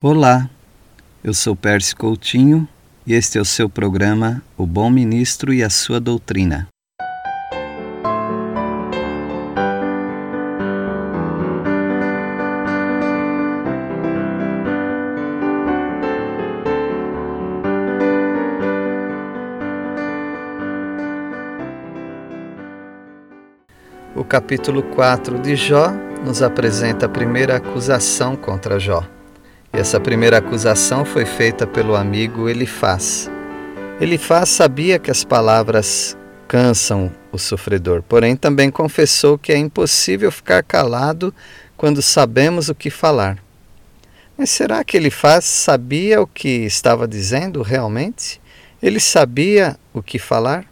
Olá, eu sou Pércio Coutinho e este é o seu programa O Bom Ministro e a Sua Doutrina. O capítulo 4 de Jó nos apresenta a primeira acusação contra Jó. Essa primeira acusação foi feita pelo amigo Elifaz. Elifaz sabia que as palavras cansam o sofredor, porém também confessou que é impossível ficar calado quando sabemos o que falar. Mas será que Elifaz sabia o que estava dizendo realmente? Ele sabia o que falar?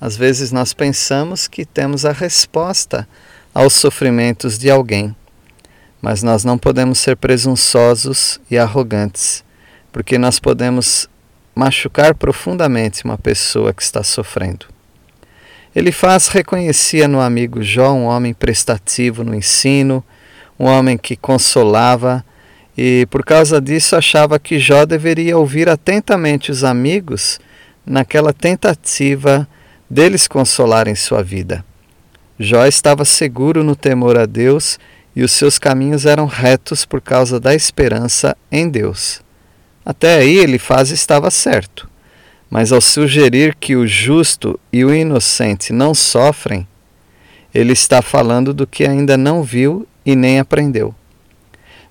Às vezes nós pensamos que temos a resposta aos sofrimentos de alguém mas nós não podemos ser presunçosos e arrogantes, porque nós podemos machucar profundamente uma pessoa que está sofrendo. Ele faz reconhecia no amigo Jó um homem prestativo no ensino, um homem que consolava, e por causa disso achava que Jó deveria ouvir atentamente os amigos naquela tentativa deles consolarem sua vida. Jó estava seguro no temor a Deus e os seus caminhos eram retos por causa da esperança em Deus. Até aí ele faz estava certo, mas ao sugerir que o justo e o inocente não sofrem, ele está falando do que ainda não viu e nem aprendeu.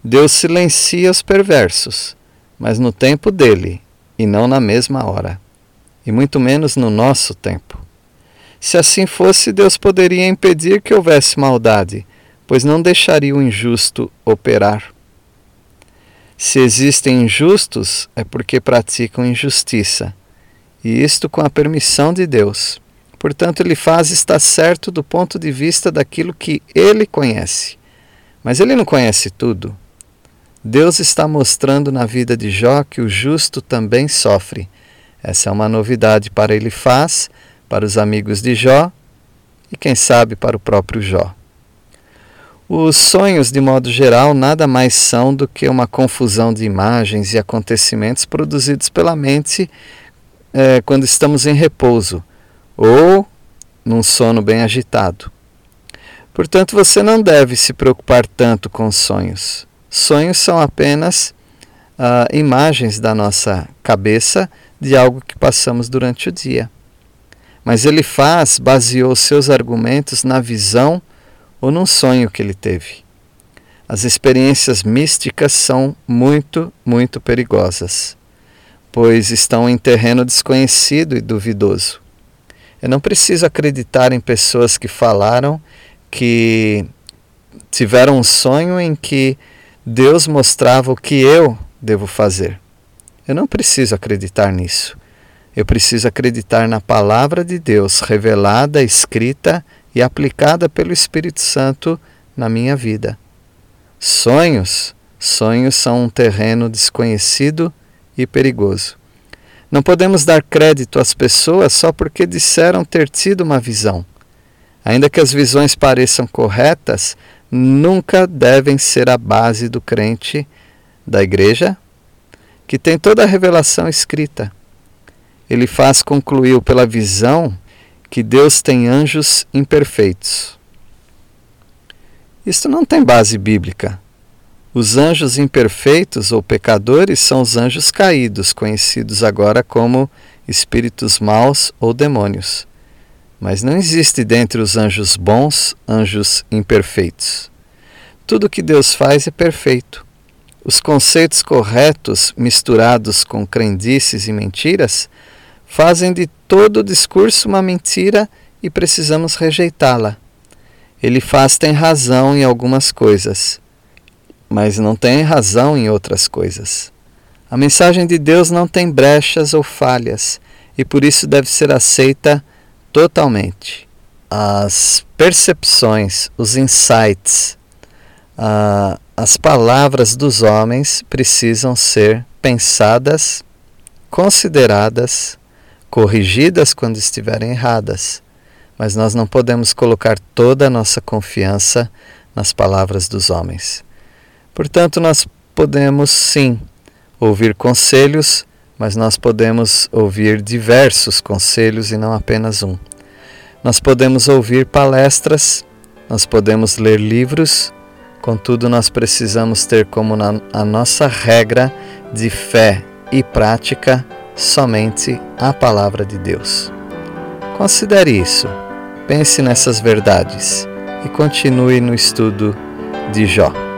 Deus silencia os perversos, mas no tempo dele e não na mesma hora, e muito menos no nosso tempo. Se assim fosse, Deus poderia impedir que houvesse maldade pois não deixaria o injusto operar. Se existem injustos, é porque praticam injustiça, e isto com a permissão de Deus. Portanto, ele faz estar certo do ponto de vista daquilo que ele conhece. Mas ele não conhece tudo. Deus está mostrando na vida de Jó que o justo também sofre. Essa é uma novidade para ele faz, para os amigos de Jó e quem sabe para o próprio Jó. Os sonhos, de modo geral, nada mais são do que uma confusão de imagens e acontecimentos produzidos pela mente é, quando estamos em repouso ou num sono bem agitado. Portanto, você não deve se preocupar tanto com sonhos. Sonhos são apenas uh, imagens da nossa cabeça de algo que passamos durante o dia. Mas ele faz, baseou seus argumentos na visão ou num sonho que ele teve. As experiências místicas são muito, muito perigosas, pois estão em terreno desconhecido e duvidoso. Eu não preciso acreditar em pessoas que falaram que tiveram um sonho em que Deus mostrava o que eu devo fazer. Eu não preciso acreditar nisso. Eu preciso acreditar na palavra de Deus revelada, escrita e aplicada pelo Espírito Santo na minha vida. Sonhos, sonhos são um terreno desconhecido e perigoso. Não podemos dar crédito às pessoas só porque disseram ter tido uma visão. Ainda que as visões pareçam corretas, nunca devem ser a base do crente da igreja, que tem toda a revelação escrita. Ele faz concluiu pela visão que Deus tem anjos imperfeitos. Isto não tem base bíblica. Os anjos imperfeitos ou pecadores são os anjos caídos, conhecidos agora como espíritos maus ou demônios. Mas não existe dentre os anjos bons anjos imperfeitos. Tudo que Deus faz é perfeito. Os conceitos corretos misturados com crendices e mentiras fazem de todo o discurso uma mentira e precisamos rejeitá-la. Ele faz tem razão em algumas coisas, mas não tem razão em outras coisas. A mensagem de Deus não tem brechas ou falhas e por isso deve ser aceita totalmente. As percepções, os insights, as palavras dos homens precisam ser pensadas, consideradas corrigidas quando estiverem erradas, mas nós não podemos colocar toda a nossa confiança nas palavras dos homens. Portanto, nós podemos sim ouvir conselhos, mas nós podemos ouvir diversos conselhos e não apenas um. Nós podemos ouvir palestras, nós podemos ler livros, contudo, nós precisamos ter como na, a nossa regra de fé e prática somente a palavra de Deus. Considere isso, pense nessas verdades e continue no estudo de Jó.